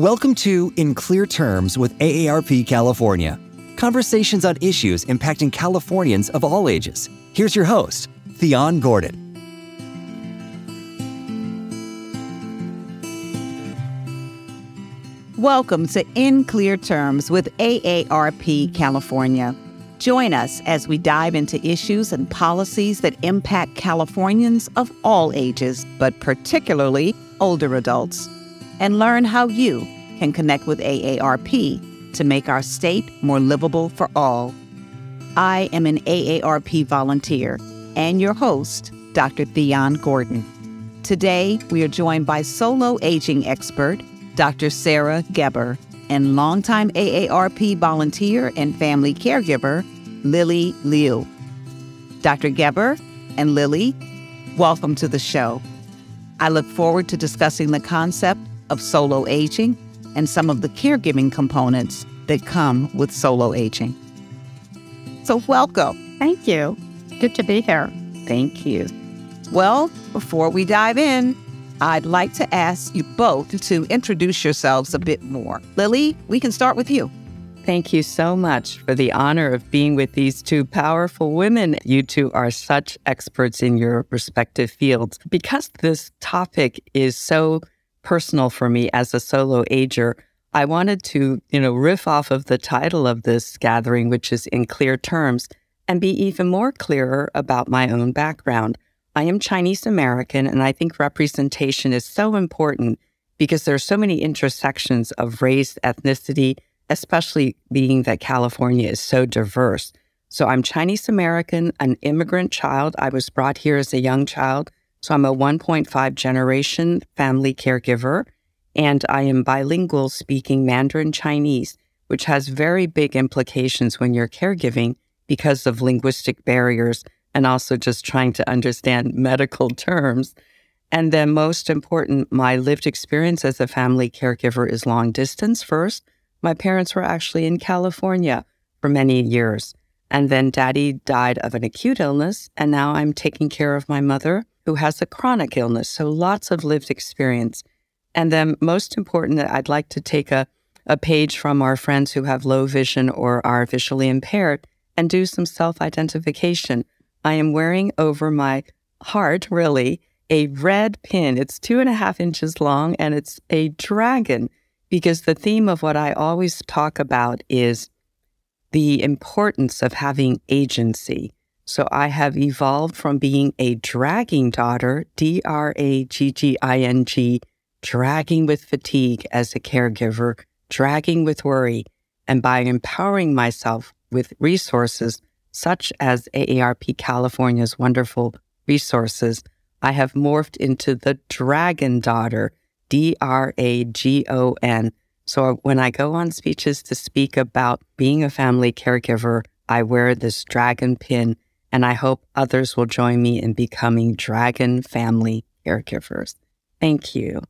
Welcome to In Clear Terms with AARP California. Conversations on issues impacting Californians of all ages. Here's your host, Thyonne Gordon. Welcome to In Clear Terms with AARP California. Join us as we dive into issues and policies that impact Californians of all ages, but particularly older adults, and learn how you can connect with AARP to make our state more livable for all. I am an AARP volunteer and your host, Dr. Thyonne Gordon. Today, we are joined by solo aging expert, Dr. Sara Geber and longtime AARP volunteer and family caregiver, Lily Liu. Dr. Geber and Lily, welcome to the show. I look forward to discussing the concept of solo aging and some of the caregiving components that come with solo aging. So, welcome. Thank you. Good to be here. Thank you. Well, before we dive in, I'd like to ask you both to introduce yourselves a bit more. Lily, we can start with you. Thank you so much for the honor of being with these two powerful women. You two are such experts in your respective fields. Because this topic is so personal for me as a solo ager, I wanted to, you know, riff off of the title of this gathering, which is in clear terms, and be even more clearer about my own background. I am Chinese American, and I think representation is so important because there are so many intersections of race, ethnicity, especially being that California is so diverse. So I'm Chinese American, an immigrant child. I was brought here as a young child. So I'm a 1.5 generation family caregiver, and I am bilingual speaking Mandarin Chinese, which has very big implications when you're caregiving because of linguistic barriers and also just trying to understand medical terms. And then, most important, my lived experience as a family caregiver is long distance first. My parents were actually in California for many years. And then daddy died of an acute illness. And now I'm taking care of my mother who has a chronic illness. So lots of lived experience. And then, most important, I'd like to take a, a page from our friends who have low vision or are visually impaired and do some self identification. I am wearing over my heart, really, a red pin. It's two and a half inches long and it's a dragon because the theme of what I always talk about is the importance of having agency. So I have evolved from being a dragging daughter, D R A G G I N G, dragging with fatigue as a caregiver, dragging with worry. And by empowering myself with resources, such as AARP California's wonderful resources, I have morphed into the Dragon Daughter, D R A G O N. So when I go on speeches to speak about being a family caregiver, I wear this dragon pin, and I hope others will join me in becoming dragon family caregivers. Thank you.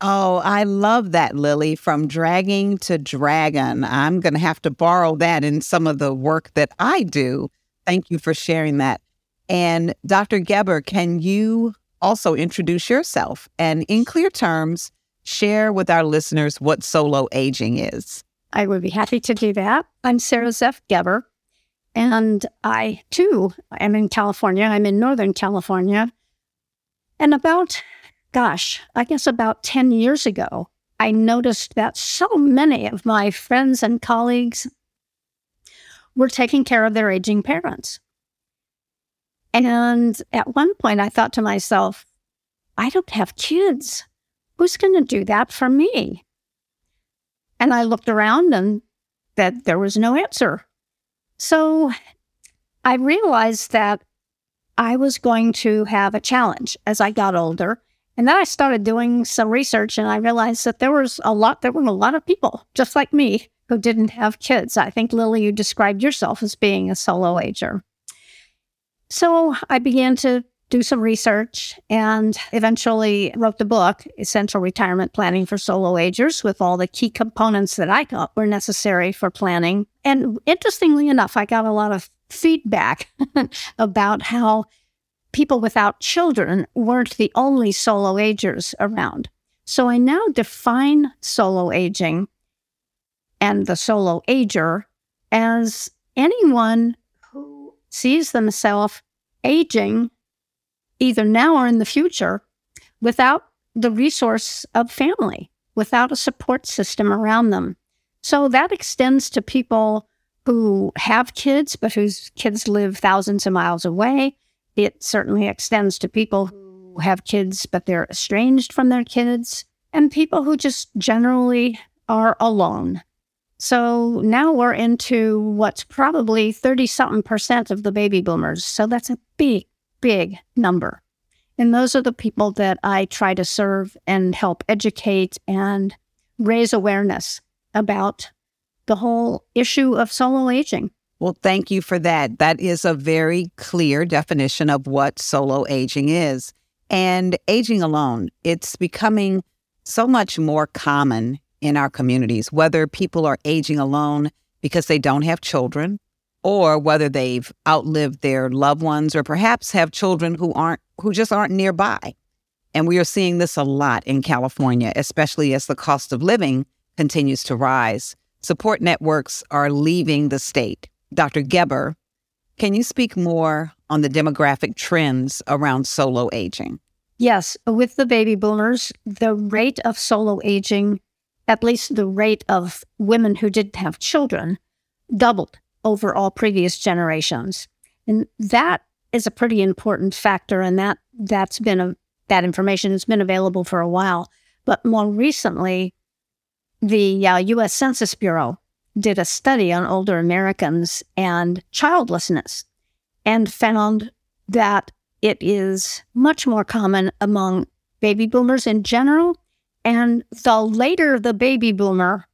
Oh, I love that, Lily. From dragging to dragon. I'm going to have to borrow that in some of the work that I do. Thank you for sharing that. And Dr. Geber, can you also introduce yourself and, in clear terms, share with our listeners what solo aging is? I would be happy to do that. I'm Sara Zeff Geber, and I too am in California. I'm in Northern California. And about gosh, I guess about 10 years ago, I noticed that so many of my friends and colleagues were taking care of their aging parents. And at one point, I thought to myself, I don't have kids. Who's going to do that for me? And I looked around and that there was no answer. So I realized that I was going to have a challenge as I got older and then I started doing some research and I realized that there was a lot, there were a lot of people just like me who didn't have kids. I think, Lily, you described yourself as being a solo ager. So I began to do some research and eventually wrote the book, Essential Retirement Planning for Solo Agers, with all the key components that I thought were necessary for planning. And interestingly enough, I got a lot of feedback about how people without children weren't the only solo agers around. So I now define solo aging and the solo ager as anyone who sees themselves aging either now or in the future without the resource of family, without a support system around them. So that extends to people who have kids, but whose kids live thousands of miles away. It certainly extends to people who have kids, but they're estranged from their kids, and people who just generally are alone. So now we're into what's probably 30 something percent of the baby boomers. So that's a big, big number. And those are the people that I try to serve and help educate and raise awareness about the whole issue of solo aging. Well, thank you for that. That is a very clear definition of what solo aging is. And aging alone, it's becoming so much more common in our communities, whether people are aging alone because they don't have children or whether they've outlived their loved ones or perhaps have children who aren't who just aren't nearby. And we are seeing this a lot in California, especially as the cost of living continues to rise. Support networks are leaving the state. Dr. Geber, can you speak more on the demographic trends around solo aging? Yes, with the baby boomers, the rate of solo aging at least the rate of women who didn't have children doubled over all previous generations. And that is a pretty important factor. And that that's been a that information has been available for a while. But more recently, the uh, U.S. Census Bureau did a study on older Americans and childlessness and found that it is much more common among baby boomers in general and the later the baby boomer,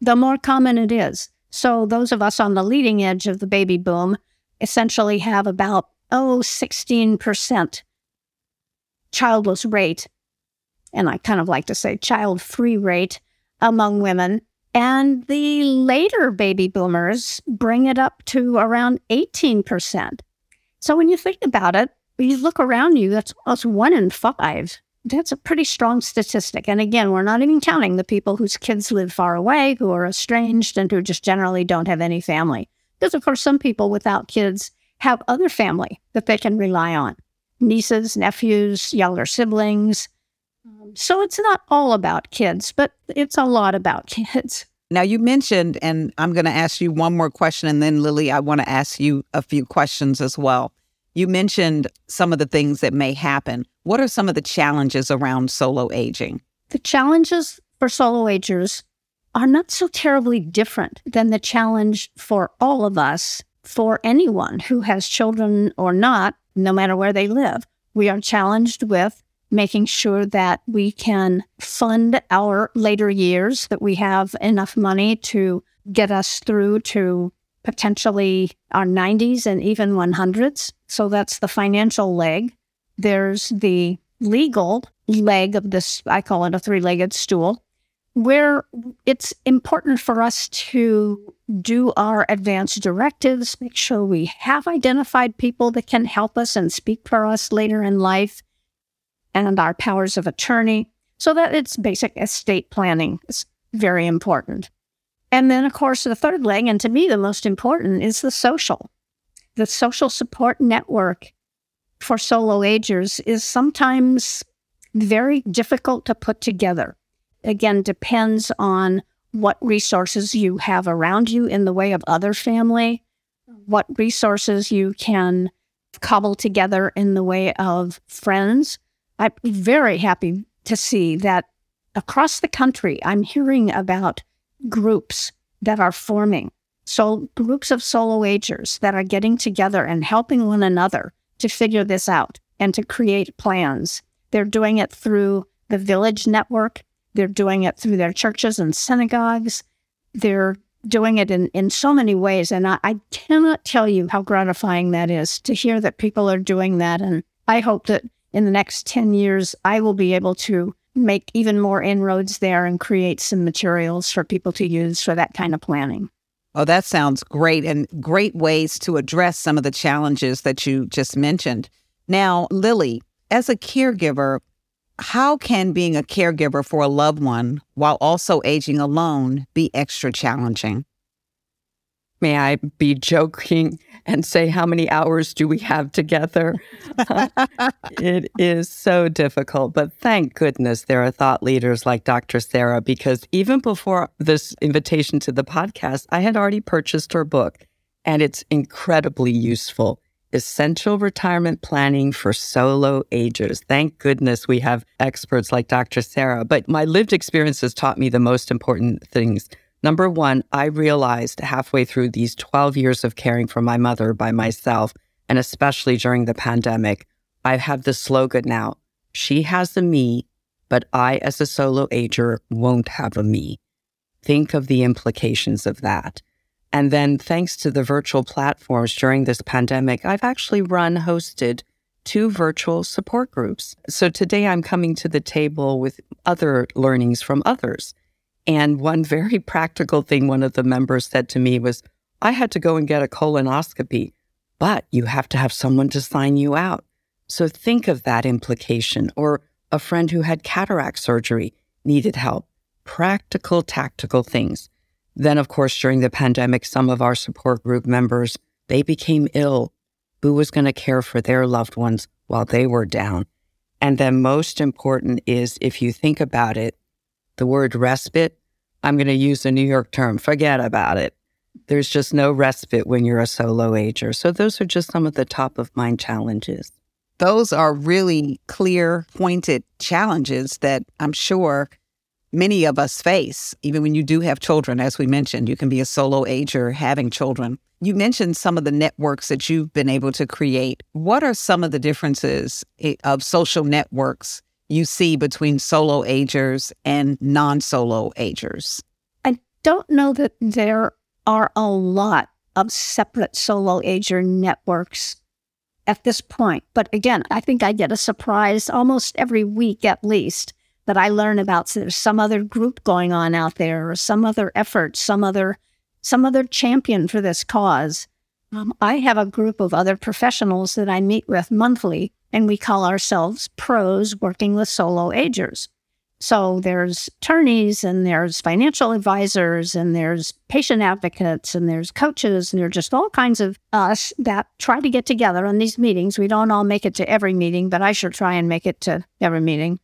the more common it is. So those of us on the leading edge of the baby boom essentially have about, oh, 16% childless rate. And I kind of like to say child free rate among women. And the later baby boomers bring it up to around 18%. So when you think about it, you look around you, that's, that's one in five that's a pretty strong statistic. And again, we're not even counting the people whose kids live far away, who are estranged, and who just generally don't have any family. Because, of course, some people without kids have other family that they can rely on nieces, nephews, younger siblings. Um, so it's not all about kids, but it's a lot about kids. Now, you mentioned, and I'm going to ask you one more question, and then Lily, I want to ask you a few questions as well. You mentioned some of the things that may happen. What are some of the challenges around solo aging? The challenges for solo agers are not so terribly different than the challenge for all of us, for anyone who has children or not, no matter where they live. We are challenged with making sure that we can fund our later years, that we have enough money to get us through to potentially our 90s and even 100s. So that's the financial leg. There's the legal leg of this, I call it a three legged stool, where it's important for us to do our advance directives, make sure we have identified people that can help us and speak for us later in life, and our powers of attorney. So that it's basic estate planning is very important. And then, of course, the third leg, and to me the most important, is the social. The social support network for solo agers is sometimes very difficult to put together. Again, depends on what resources you have around you in the way of other family, what resources you can cobble together in the way of friends. I'm very happy to see that across the country, I'm hearing about groups that are forming. So, groups of solo agers that are getting together and helping one another to figure this out and to create plans. They're doing it through the village network, they're doing it through their churches and synagogues. They're doing it in, in so many ways. And I, I cannot tell you how gratifying that is to hear that people are doing that. And I hope that in the next 10 years, I will be able to make even more inroads there and create some materials for people to use for that kind of planning. Oh, that sounds great and great ways to address some of the challenges that you just mentioned. Now, Lily, as a caregiver, how can being a caregiver for a loved one while also aging alone be extra challenging? May I be joking and say how many hours do we have together? it is so difficult, but thank goodness there are thought leaders like Dr. Sara because even before this invitation to the podcast, I had already purchased her book and it's incredibly useful. Essential Retirement Planning for Solo Agers. Thank goodness we have experts like Dr. Sara. But my lived experience has taught me the most important things. Number one, I realized halfway through these 12 years of caring for my mother by myself, and especially during the pandemic, I have the slogan now she has a me, but I, as a solo ager, won't have a me. Think of the implications of that. And then, thanks to the virtual platforms during this pandemic, I've actually run, hosted two virtual support groups. So today I'm coming to the table with other learnings from others. And one very practical thing one of the members said to me was, I had to go and get a colonoscopy, but you have to have someone to sign you out. So think of that implication. Or a friend who had cataract surgery needed help. Practical, tactical things. Then, of course, during the pandemic, some of our support group members, they became ill. Who was going to care for their loved ones while they were down? And then most important is if you think about it, the word respite, I'm going to use a New York term, forget about it. There's just no respite when you're a solo ager. So those are just some of the top of mind challenges. Those are really clear, pointed challenges that I'm sure many of us face, even when you do have children. As we mentioned, you can be a solo ager having children. You mentioned some of the networks that you've been able to create. What are some of the differences eh, of social networks you see between solo agers and non solo agers? I don't know that there are a lot of separate solo ager networks at this point. But again, I think I get a surprise almost every week at least that I learn about there's some other group going on out there or some other effort, some other some other champion for this cause. Um, I have a group of other professionals that I meet with monthly and we call ourselves pros working with solo agers. So there's attorneys and there's financial advisors and there's patient advocates and there's coaches and there's just all kinds of us that try to get together in these meetings. We don't all make it to every meeting, but I sure try and make it to every meeting.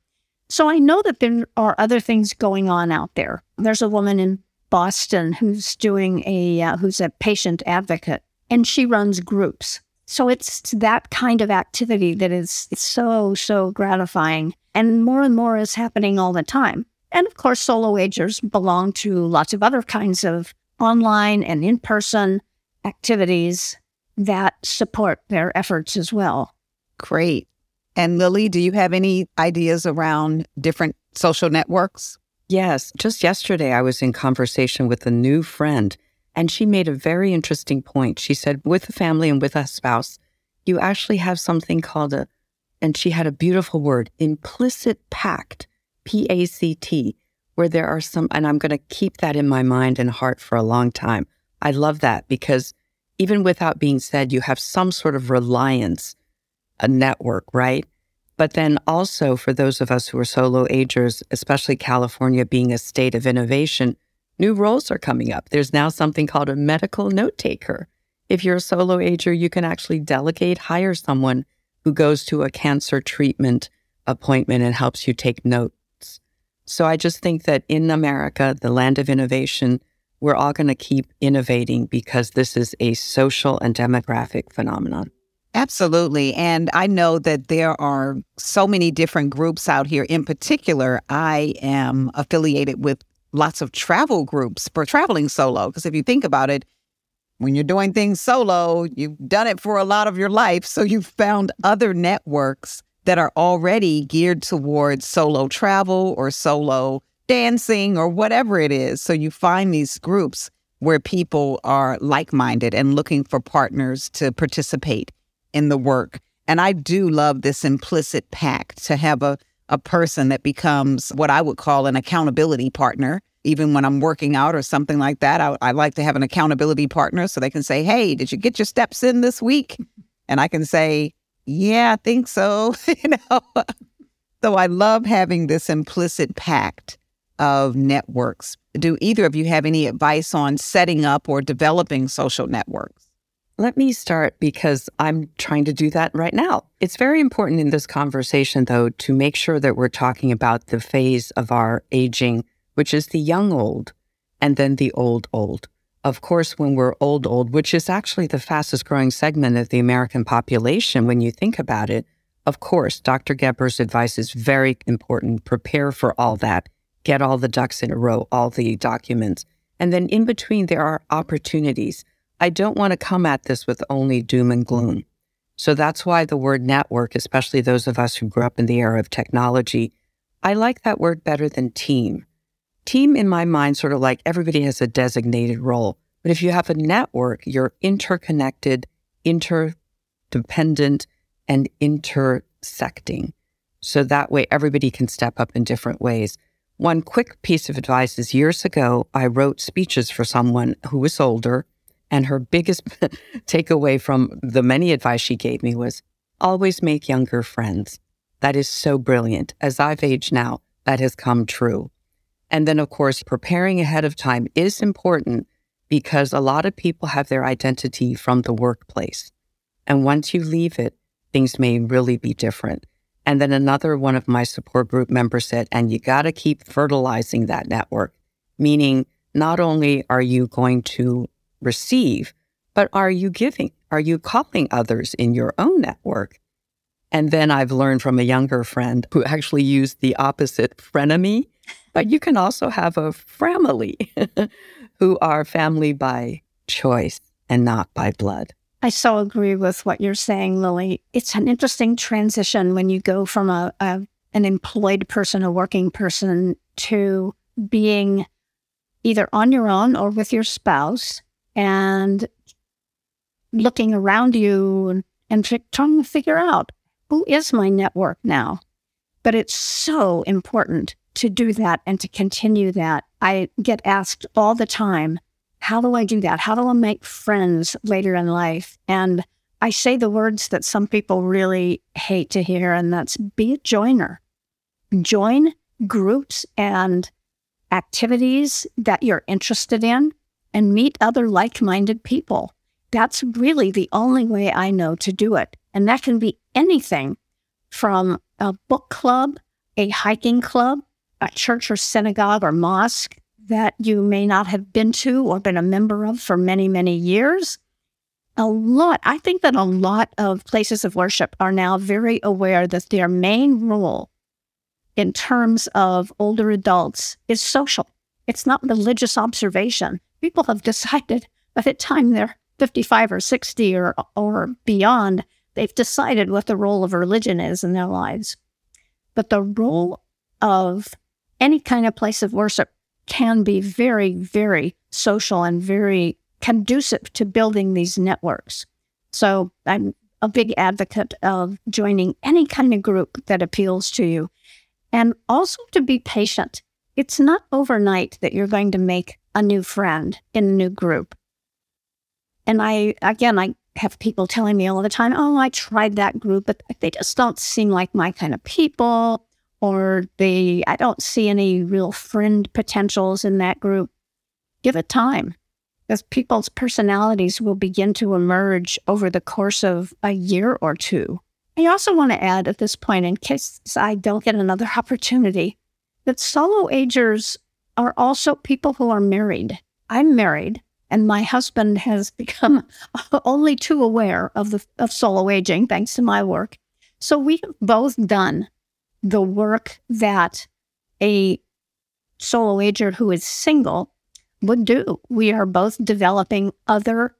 So I know that there are other things going on out there. There's a woman in Boston who's doing a uh, who's a patient advocate and she runs groups so it's that kind of activity that is so, so gratifying. And more and more is happening all the time. And of course, solo agers belong to lots of other kinds of online and in person activities that support their efforts as well. Great. And Lily, do you have any ideas around different social networks? Yes. Just yesterday, I was in conversation with a new friend and she made a very interesting point. She said, with a family and with a spouse, you actually have something called a, and she had a beautiful word, implicit pact, P A C T, where there are some, and I'm going to keep that in my mind and heart for a long time. I love that because even without being said, you have some sort of reliance, a network, right? But then also for those of us who are solo agers, especially California being a state of innovation, New roles are coming up. There's now something called a medical note taker. If you're a solo ager, you can actually delegate, hire someone who goes to a cancer treatment appointment and helps you take notes. So I just think that in America, the land of innovation, we're all going to keep innovating because this is a social and demographic phenomenon. Absolutely. And I know that there are so many different groups out here. In particular, I am affiliated with lots of travel groups for traveling solo. Because if you think about it, when you're doing things solo, you've done it for a lot of your life. So you've found other networks that are already geared towards solo travel or solo dancing or whatever it is. So you find these groups where people are like minded and looking for partners to participate in the work. And I do love this implicit pact to have a a person that becomes what I would call an accountability partner. Even when I'm working out or something like that, I, I like to have an accountability partner so they can say, Hey, did you get your steps in this week? And I can say, Yeah, I think so. you know, So I love having this implicit pact of networks. Do either of you have any advice on setting up or developing social networks? Let me start because I'm trying to do that right now. It's very important in this conversation, though, to make sure that we're talking about the phase of our aging, which is the young old and then the old old. Of course, when we're old old, which is actually the fastest growing segment of the American population when you think about it, of course, Dr. Geber's advice is very important. Prepare for all that get all the ducks in a row, all the documents. And then in between, there are opportunities. I don't want to come at this with only doom and gloom. So that's why the word network, especially those of us who grew up in the era of technology, I like that word better than team. Team, in my mind, sort of like everybody has a designated role. But if you have a network, you're interconnected, interdependent, and intersecting. So that way everybody can step up in different ways. One quick piece of advice is years ago, I wrote speeches for someone who was older, and her biggest takeaway from the many advice she gave me was always make younger friends. That is so brilliant. As I've aged now, that has come true. And then, of course, preparing ahead of time is important because a lot of people have their identity from the workplace. And once you leave it, things may really be different. And then another one of my support group members said, and you got to keep fertilizing that network, meaning not only are you going to receive, but are you giving? Are you calling others in your own network? And then I've learned from a younger friend who actually used the opposite frenemy, but you can also have a family who are family by choice and not by blood. I so agree with what you're saying, Lily. It's an interesting transition when you go from a, a an employed person, a working person, to being either on your own or with your spouse and looking around you and, and trying to figure out who is my network now. But it's so important to do that and to continue that. I get asked all the time how do I do that? How do I make friends later in life? And I say the words that some people really hate to hear, and that's be a joiner. Join groups and activities that you're interested in and meet other like minded people. That's really the only way I know to do it. And that can be anything from a book club, a hiking club, a church or synagogue or mosque, that you may not have been to or been a member of for many, many years. A lot, I think that a lot of places of worship are now very aware that their main role in terms of older adults is social. It's not religious observation. People have decided by the time they're 55 or 60 or, or beyond, they've decided what the role of religion is in their lives. But the role of any kind of place of worship can be very, very social and very conducive to building these networks. So I'm a big advocate of joining any kind of group that appeals to you and also to be patient. It's not overnight that you're going to make a new friend in a new group. And I, again, I have people telling me all the time, oh, I tried that group, but they just don't seem like my kind of people or they I don't see any real friend potentials in that group. Give it time. because people's personalities will begin to emerge over the course of a year or two. I also want to add at this point, in case I don't get another opportunity, that solo agers are also people who are married. I'm married, and my husband has become only too aware of the of solo aging thanks to my work. So we have both done the work that a solo ager who is single would do. We are both developing other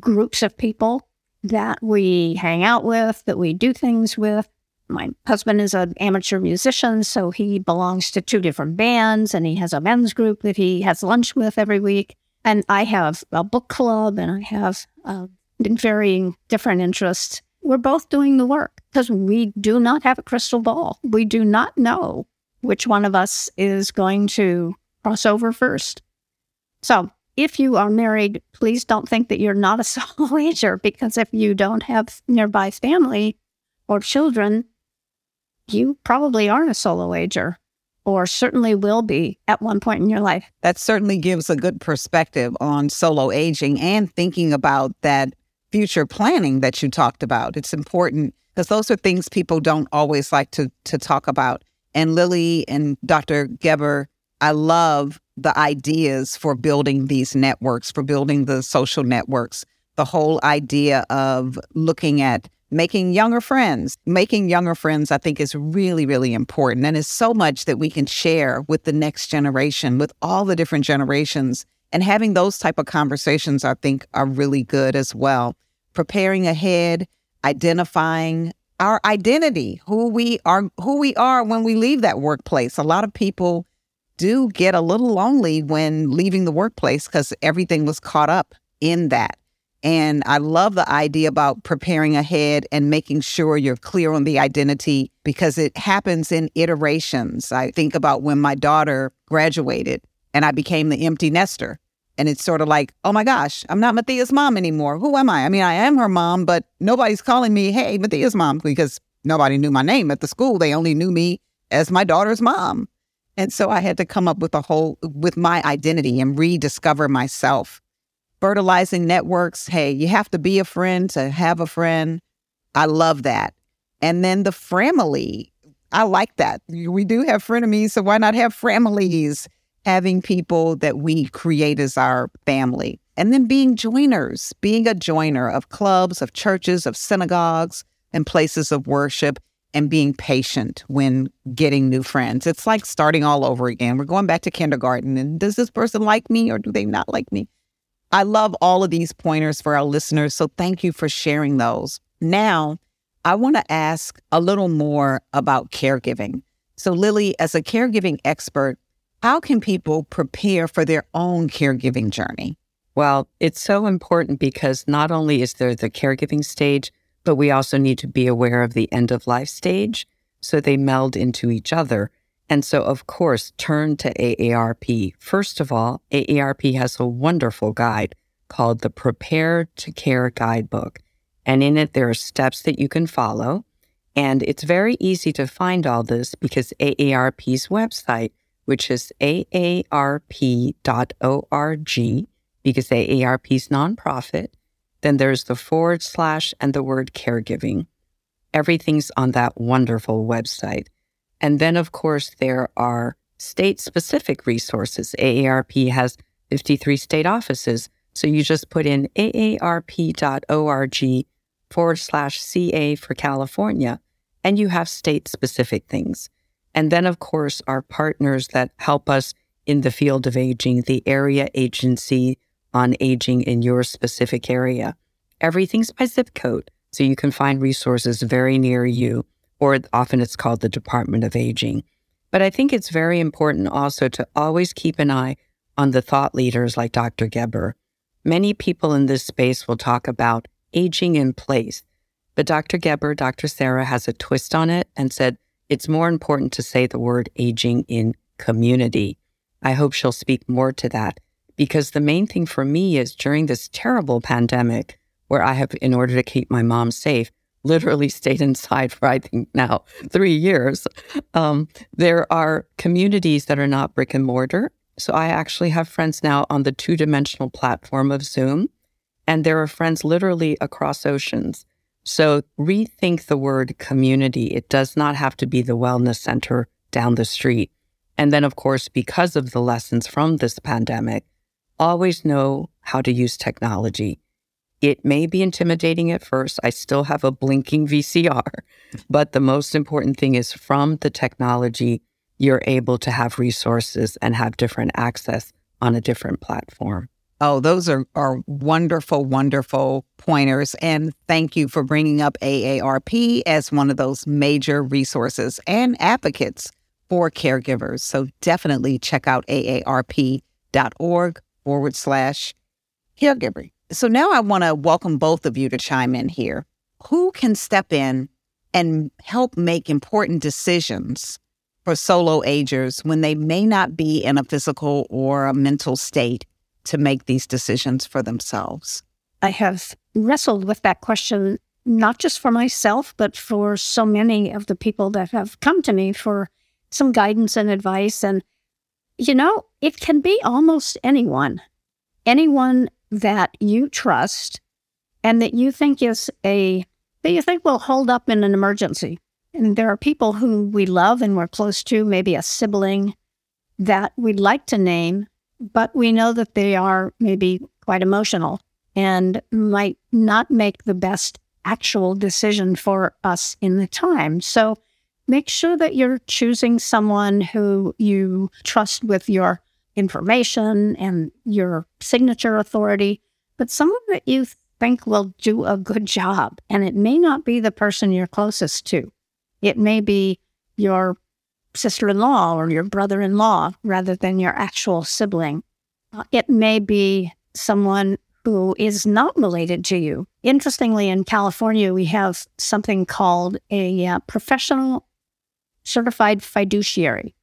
groups of people that we hang out with, that we do things with. My husband is an amateur musician, so he belongs to two different bands and he has a men's group that he has lunch with every week. And I have a book club and I have uh, varying different interests we're both doing the work because we do not have a crystal ball. We do not know which one of us is going to cross over first. So, if you are married, please don't think that you're not a solo ager because if you don't have nearby family or children, you probably aren't a solo ager or certainly will be at one point in your life. That certainly gives a good perspective on solo aging and thinking about that future planning that you talked about. It's important because those are things people don't always like to to talk about. And Lily and Dr. Geber, I love the ideas for building these networks, for building the social networks. The whole idea of looking at making younger friends. Making younger friends, I think, is really, really important. And it's so much that we can share with the next generation, with all the different generations. And having those type of conversations, I think, are really good as well. Preparing ahead, identifying our identity, who we are, who we are when we leave that workplace. A lot of people do get a little lonely when leaving the workplace because everything was caught up in that. And I love the idea about preparing ahead and making sure you're clear on the identity because it happens in iterations. I think about when my daughter graduated and I became the empty nester. And it's sort of like, oh my gosh, I'm not Mathea's mom anymore. Who am I? I mean, I am her mom, but nobody's calling me, hey, Mathea's mom, because nobody knew my name at the school. They only knew me as my daughter's mom. And so I had to come up with a whole, with my identity and rediscover myself fertilizing networks. Hey, you have to be a friend to have a friend. I love that. And then the family. I like that. We do have frenemies, so why not have families? Having people that we create as our family. And then being joiners, being a joiner of clubs, of churches, of synagogues, and places of worship, and being patient when getting new friends. It's like starting all over again. We're going back to kindergarten. And does this person like me or do they not like me? I love all of these pointers for our listeners. So thank you for sharing those. Now, I want to ask a little more about caregiving. So, Lily, as a caregiving expert, how can people prepare for their own caregiving journey? Well, it's so important because not only is there the caregiving stage, but we also need to be aware of the end of life stage. So they meld into each other. And so, of course, turn to AARP. First of all, AARP has a wonderful guide called the Prepare to Care Guidebook. And in it, there are steps that you can follow. And it's very easy to find all this because AARP's website, which is aarp.org, because AARP's nonprofit, then there's the forward slash and the word caregiving. Everything's on that wonderful website. And then, of course, there are state specific resources. AARP has 53 state offices. So you just put in aarp.org forward slash CA for California, and you have state specific things. And then, of course, our partners that help us in the field of aging, the area agency on aging in your specific area. Everything's by zip code, so you can find resources very near you or often it's called the Department of Aging. But I think it's very important also to always keep an eye on the thought leaders like Dr. Geber. Many people in this space will talk about aging in place, but Dr. Geber, Dr. Sara has a twist on it and said it's more important to say the word aging in community. I hope she'll speak more to that because the main thing for me is during this terrible pandemic, where I have, in order to keep my mom safe, literally stayed inside for, I think now, three years. Um, there are communities that are not brick and mortar. So I actually have friends now on the two dimensional platform of Zoom, and there are friends literally across oceans. So rethink the word community. It does not have to be the wellness center down the street. And then, of course, because of the lessons from this pandemic, always know how to use technology. It may be intimidating at first. I still have a blinking VCR, but the most important thing is from the technology, you're able to have resources and have different access on a different platform. Oh, those are, are wonderful, wonderful pointers. And thank you for bringing up AARP as one of those major resources and advocates for caregivers. So definitely check out aarp.org forward slash caregiving. So now I want to welcome both of you to chime in here. Who can step in and help make important decisions for solo agers when they may not be in a physical or a mental state to make these decisions for themselves? I have wrestled with that question not just for myself, but for so many of the people that have come to me for some guidance and advice. And, you know, it can be almost anyone, anyone that you trust and that you think is a, that you think will hold up in an emergency. And there are people who we love and we're close to, maybe a sibling that we'd like to name, but we know that they are maybe quite emotional and might not make the best actual decision for us in the time. So make sure that you're choosing someone who you trust with your information and your signature authority, but someone that you think will do a good job. And it may not be the person you're closest to, it may be your sister in law or your brother in law rather than your actual sibling. Uh, it may be someone who is not related to you. Interestingly, in California, we have something called a uh, professional certified fiduciary.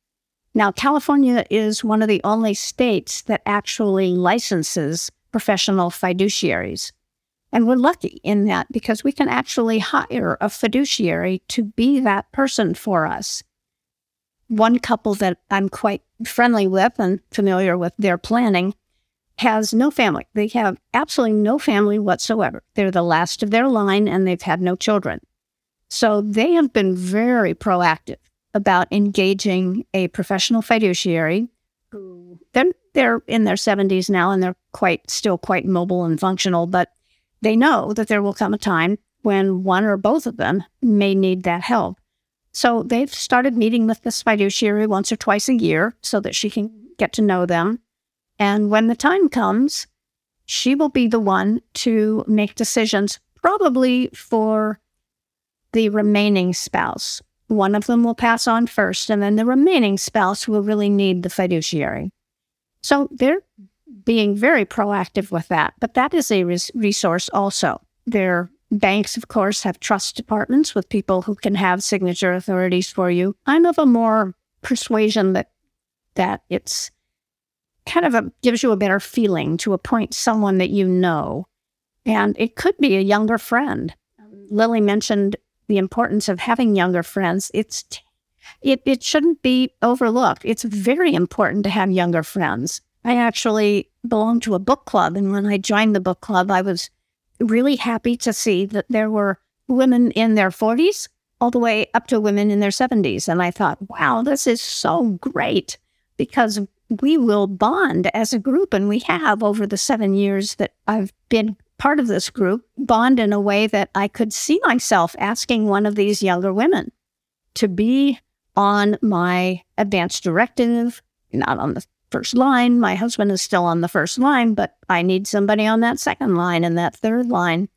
Now, California is one of the only states that actually licenses professional fiduciaries. And we're lucky in that because we can actually hire a fiduciary to be that person for us. One couple that I'm quite friendly with and familiar with their planning has no family. They have absolutely no family whatsoever. They're the last of their line and they've had no children. So they have been very proactive about engaging a professional fiduciary who they're, they're in their 70s now and they're quite still quite mobile and functional, but they know that there will come a time when one or both of them may need that help. So they've started meeting with this fiduciary once or twice a year so that she can get to know them and when the time comes, she will be the one to make decisions, probably for the remaining spouse. One of them will pass on first, and then the remaining spouse will really need the fiduciary. So they're being very proactive with that, but that is a res- resource also. Their banks, of course, have trust departments with people who can have signature authorities for you. I'm of a more persuasion that that it's kind of a, gives you a better feeling to appoint someone that you know. And it could be a younger friend. Lily mentioned the importance of having younger friends. It's it it shouldn't be overlooked. It's very important to have younger friends. I actually belong to a book club, and when I joined the book club, I was really happy to see that there were women in their 40s all the way up to women in their 70s. And I thought, wow, this is so great because we will bond as a group, and we have over the seven years that I've been part of this group, bond in a way that I could see myself asking one of these younger women to be on my advanced directive, not on the first line. My husband is still on the first line, but I need somebody on that second line and that third line.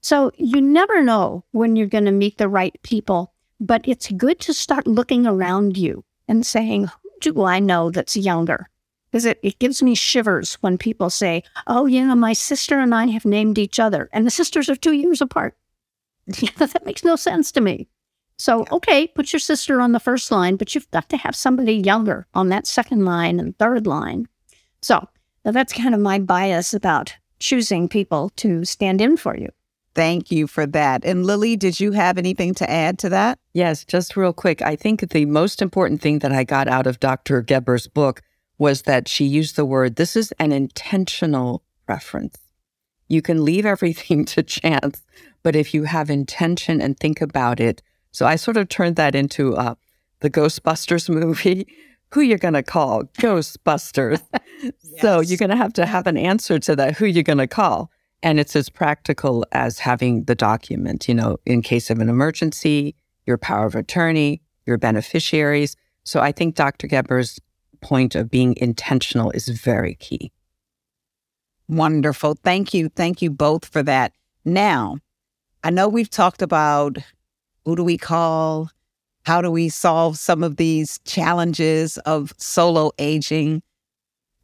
So you never know when you're going to meet the right people, but it's good to start looking around you and saying, Who do I know that's younger? Because it, it gives me shivers when people say, oh, yeah, my sister and I have named each other, and the sisters are two years apart. that makes no sense to me. So, okay, put your sister on the first line, but you've got to have somebody younger on that second line and third line. So, that's kind of my bias about choosing people to stand in for you. Thank you for that. And Lily, did you have anything to add to that? Yes, just real quick. I think the most important thing that I got out of Dr. Geber's book was that she used the word this is an intentional preference. You can leave everything to chance, but if you have intention and think about it. So I sort of turned that into uh, the Ghostbusters movie. Who you're going to call? Ghostbusters. yes. So you're going to have to have an answer to that. Who you're going to call? And it's as practical as having the document, you know, in case of an emergency, your power of attorney, your beneficiaries. So I think Dr. Geber's point of being intentional is very key. Wonderful. Thank you. Thank you both for that. Now, I know we've talked about who do we call? How do we solve some of these challenges of solo aging?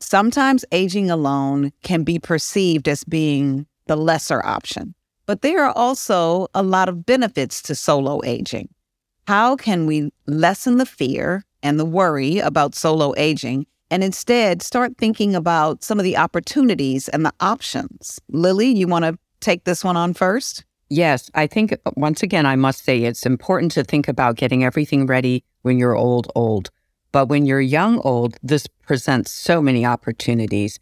Sometimes aging alone can be perceived as being the lesser option. But there are also a lot of benefits to solo aging. How can we lessen the fear and the worry about solo aging and instead start thinking about some of the opportunities and the options? Lily, you want to take this one on first? Yes, I think once again, I must say it's important to think about getting everything ready when you're old, old. But when you're young, old, this presents so many opportunities.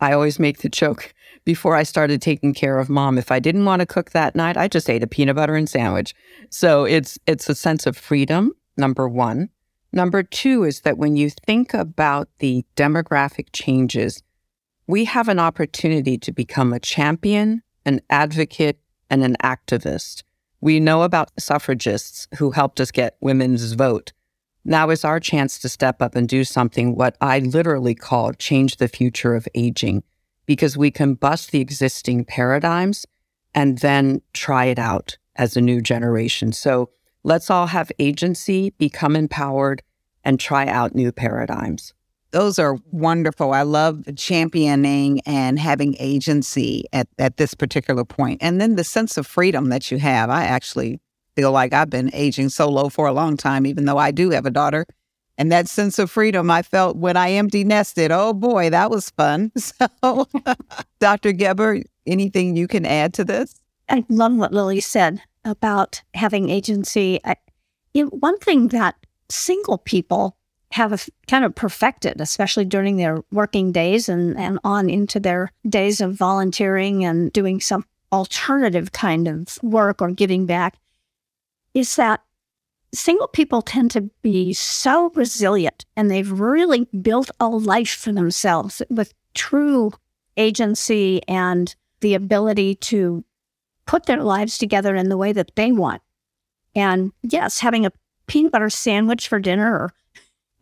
I always make the joke before I started taking care of mom, if I didn't want to cook that night, I just ate a peanut butter and sandwich. So it's it's a sense of freedom, number one. Number two is that when you think about the demographic changes, we have an opportunity to become a champion, an advocate, and an activist. We know about suffragists who helped us get women's vote. Now is our chance to step up and do something what I literally call change the future of aging, because we can bust the existing paradigms and then try it out as a new generation. So let's all have agency, become empowered, and try out new paradigms. Those are wonderful. I love championing and having agency at, at this particular point. And then the sense of freedom that you have. I actually feel like I've been aging solo for a long time, even though I do have a daughter. And that sense of freedom I felt when I empty nested. Oh boy, that was fun. So, Dr. Geber, anything you can add to this? I love what Lily said about having agency. I, you know, one thing that single people have kind of perfected, especially during their working days and, and on into their days of volunteering and doing some alternative kind of work or giving back, is that single people tend to be so resilient and they've really built a life for themselves with true agency and the ability to put their lives together in the way that they want. And yes, having a peanut butter sandwich for dinner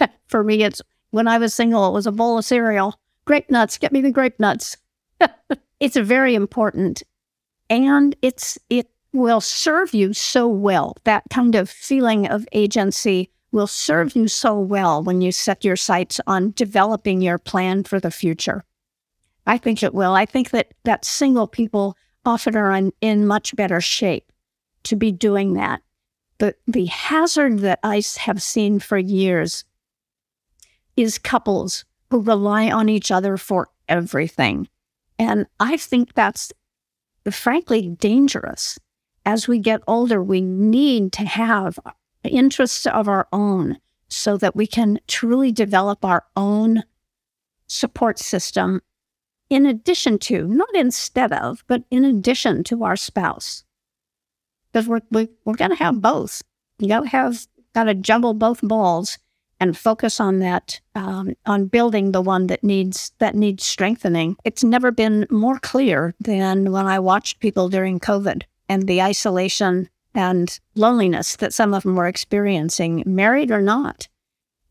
or for me, it's when I was single, it was a bowl of cereal. Grape nuts, get me the grape nuts. it's very important. And it's it will serve you so well. That kind of feeling of agency will serve you so well when you set your sights on developing your plan for the future. I think it will. I think that, that single people often are in, in much better shape to be doing that. The, the hazard that I have seen for years is couples who rely on each other for everything. And I think that's frankly dangerous. As we get older, we need to have interests of our own so that we can truly develop our own support system in addition to, not instead of, but in addition to our spouse. Because we're, we, we're going to have both. You got to have, got to juggle both balls and focus on that um, on building the one that needs that needs strengthening it's never been more clear than when i watched people during covid and the isolation and loneliness that some of them were experiencing married or not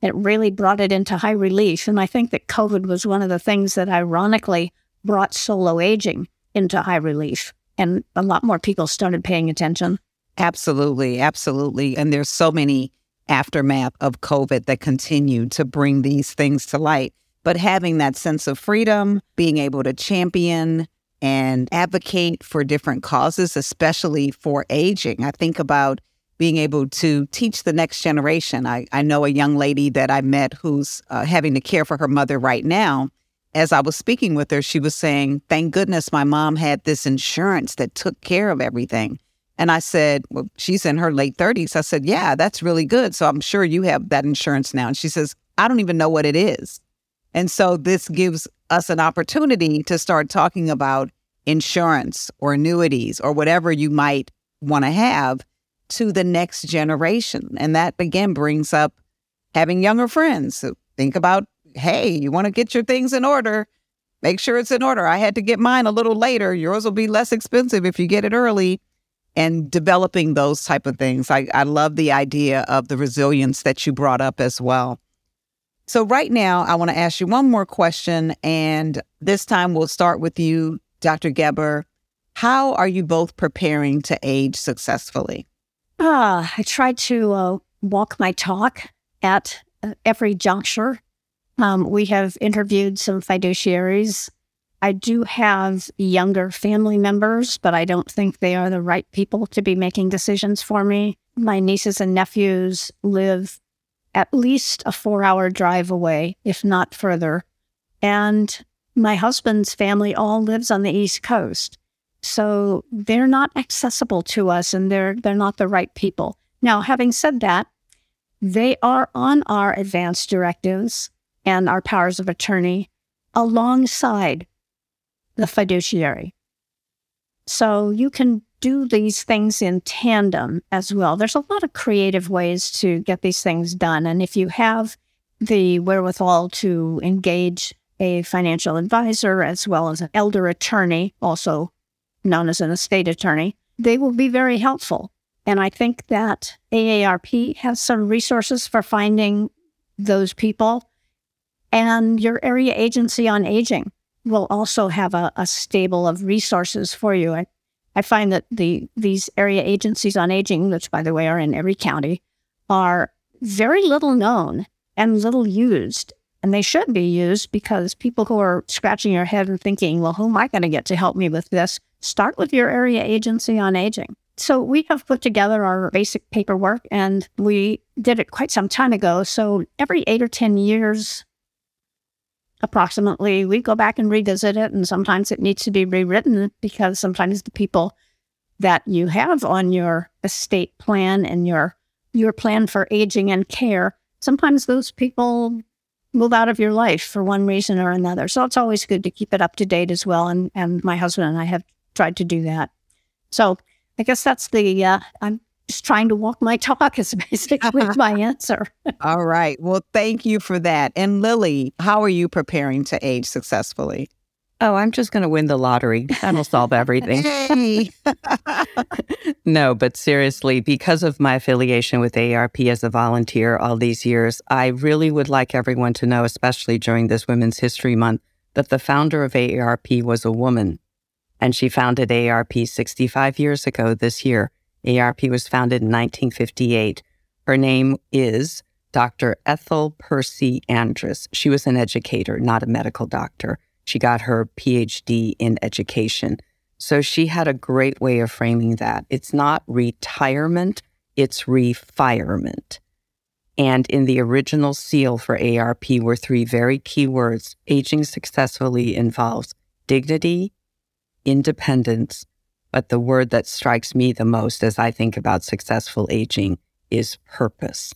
it really brought it into high relief and i think that covid was one of the things that ironically brought solo aging into high relief and a lot more people started paying attention absolutely absolutely and there's so many aftermath of COVID that continue to bring these things to light. But having that sense of freedom, being able to champion and advocate for different causes, especially for aging. I think about being able to teach the next generation. I, I know a young lady that I met who's uh, having to care for her mother right now. As I was speaking with her, she was saying, Thank goodness my mom had this insurance that took care of everything. And I said, Well, she's in her late 30s. I said, Yeah, that's really good. So I'm sure you have that insurance now. And she says, I don't even know what it is. And so this gives us an opportunity to start talking about insurance or annuities or whatever you might want to have to the next generation. And that again brings up having younger friends. So think about, hey, you want to get your things in order. Make sure it's in order. I had to get mine a little later. Yours will be less expensive if you get it early and developing those type of things. I, I love the idea of the resilience that you brought up as well. So right now, I want to ask you one more question, and this time we'll start with you, Dr. Geber. How are you both preparing to age successfully? Uh, I try to uh, walk my talk at uh, every juncture. Um, we have interviewed some fiduciaries I do have younger family members, but I don't think they are the right people to be making decisions for me. My nieces and nephews live at least a four hour drive away, if not further. And my husband's family all lives on the East Coast. So they're not accessible to us and they're they're not the right people. Now, having said that, they are on our advance directives and our powers of attorney alongside the fiduciary. So you can do these things in tandem as well. There's a lot of creative ways to get these things done. And if you have the wherewithal to engage a financial advisor as well as an elder attorney, also known as an estate attorney, they will be very helpful. And I think that AARP has some resources for finding those people. And your area agency on aging will also have a, a stable of resources for you. I, I find that the these area agencies on aging, which by the way are in every county, are very little known and little used. And they should be used because people who are scratching their head and thinking, well, who am I going to get to help me with this? Start with your area agency on aging. So we have put together our basic paperwork and we did it quite some time ago. So every eight or 10 years, approximately, we go back and revisit it. And sometimes it needs to be rewritten because sometimes the people that you have on your estate plan and your your plan for aging and care, sometimes those people move out of your life for one reason or another. So it's always good to keep it up to date as well. And and my husband and I have tried to do that. So I guess that's the, uh, I'm just trying to walk my talk is basically my answer. All right. Well, thank you for that. And Lily, how are you preparing to age successfully? Oh, I'm just going to win the lottery. That'll solve everything. No, but seriously, because of my affiliation with AARP as a volunteer all these years, I really would like everyone to know, especially during this Women's History Month, that the founder of AARP was a woman and she founded ARP 65 years ago this year. ARP was founded in 1958. Her name is Dr. Ethel Percy Andrus. She was an educator, not a medical doctor. She got her PhD in education. So she had a great way of framing that. It's not retirement, it's refirement. And in the original seal for ARP were three very key words. Aging successfully involves dignity, independence, but the word that strikes me the most as I think about successful aging is purpose.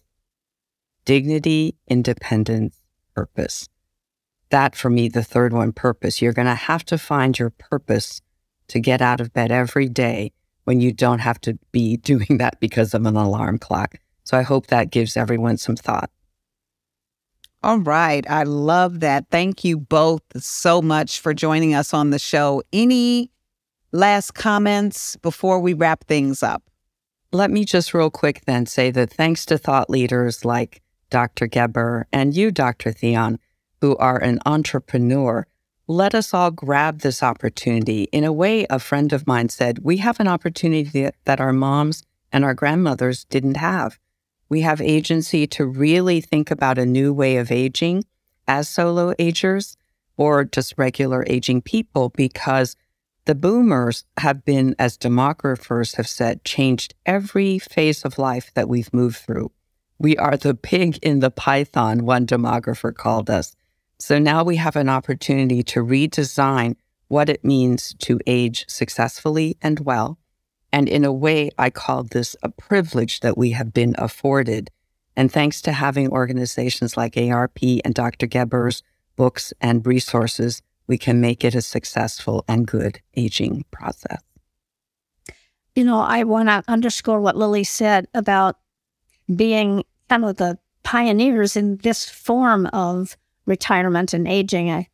Dignity, independence, purpose. That for me, the third one, purpose. You're going to have to find your purpose to get out of bed every day when you don't have to be doing that because of an alarm clock. So I hope that gives everyone some thought. All right. I love that. Thank you both so much for joining us on the show. Any last comments before we wrap things up? Let me just real quick then say that thanks to thought leaders like Dr. Geber and you, Dr. Thyonne, who are an entrepreneur, let us all grab this opportunity. In a way, a friend of mine said, we have an opportunity that our moms and our grandmothers didn't have. We have agency to really think about a new way of aging as solo agers or just regular aging people because the boomers have been, as demographers have said, changed every phase of life that we've moved through. We are the pig in the python, one demographer called us. So now we have an opportunity to redesign what it means to age successfully and well and in a way, I call this a privilege that we have been afforded. And thanks to having organizations like ARP and Dr. Geber's books and resources, we can make it a successful and good aging process. You know, I want to underscore what Lily said about being kind of the pioneers in this form of retirement and aging. I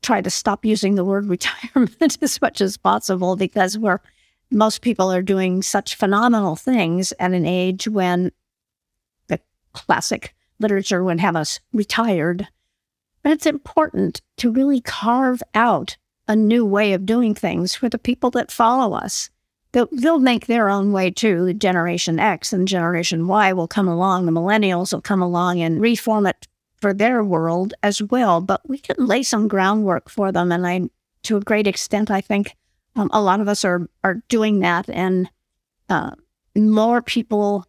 try to stop using the word retirement as much as possible because we're most people are doing such phenomenal things at an age when the classic literature would have us retired. But it's important to really carve out a new way of doing things for the people that follow us. They'll, they'll make their own way too. Generation X and Generation Y will come along, the millennials will come along and reform it for their world as well. But we can lay some groundwork for them. And I, to a great extent, I think um, a lot of us are are doing that, and uh, more people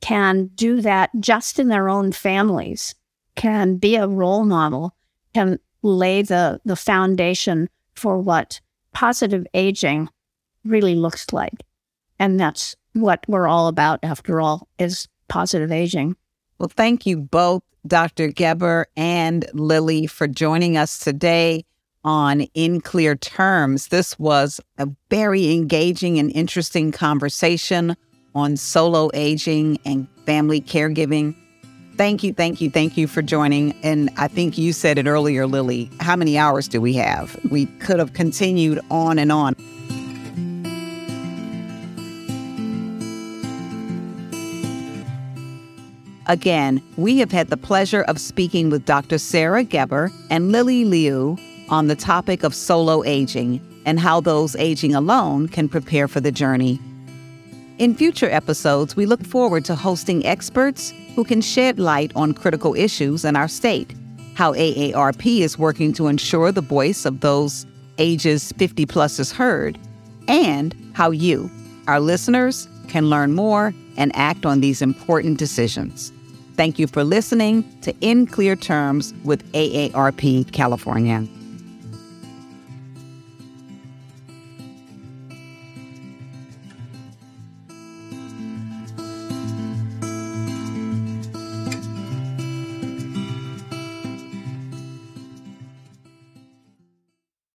can do that just in their own families. Can be a role model. Can lay the the foundation for what positive aging really looks like. And that's what we're all about, after all, is positive aging. Well, thank you both, Dr. Geber and Lily, for joining us today on In Clear Terms. This was a very engaging and interesting conversation on solo aging and family caregiving. Thank you, thank you, thank you for joining. And I think you said it earlier, Lily. How many hours do we have? We could have continued on and on. Again, we have had the pleasure of speaking with Dr. Sara Geber and Lily Liu on the topic of solo aging and how those aging alone can prepare for the journey. In future episodes, we look forward to hosting experts who can shed light on critical issues in our state, how AARP is working to ensure the voice of those ages 50 plus is heard, and how you, our listeners, can learn more and act on these important decisions. Thank you for listening to In Clear Terms with AARP California.